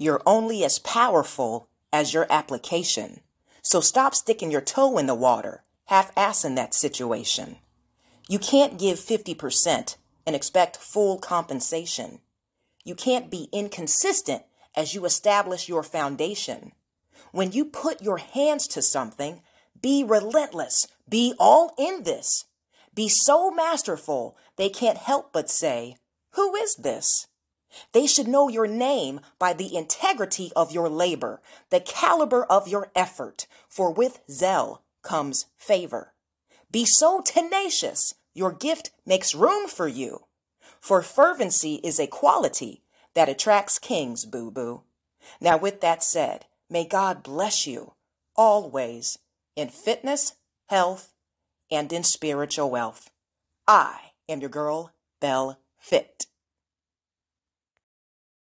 You're only as powerful as your application. So stop sticking your toe in the water, half assing that situation. You can't give 50% and expect full compensation. You can't be inconsistent as you establish your foundation. When you put your hands to something, be relentless. Be all in this. Be so masterful they can't help but say, Who is this? They should know your name by the integrity of your labor, the caliber of your effort, for with zeal comes favor. Be so tenacious, your gift makes room for you. For fervency is a quality that attracts kings, boo boo. Now, with that said, may God bless you always in fitness, health, and in spiritual wealth. I am your girl, Bell Fit.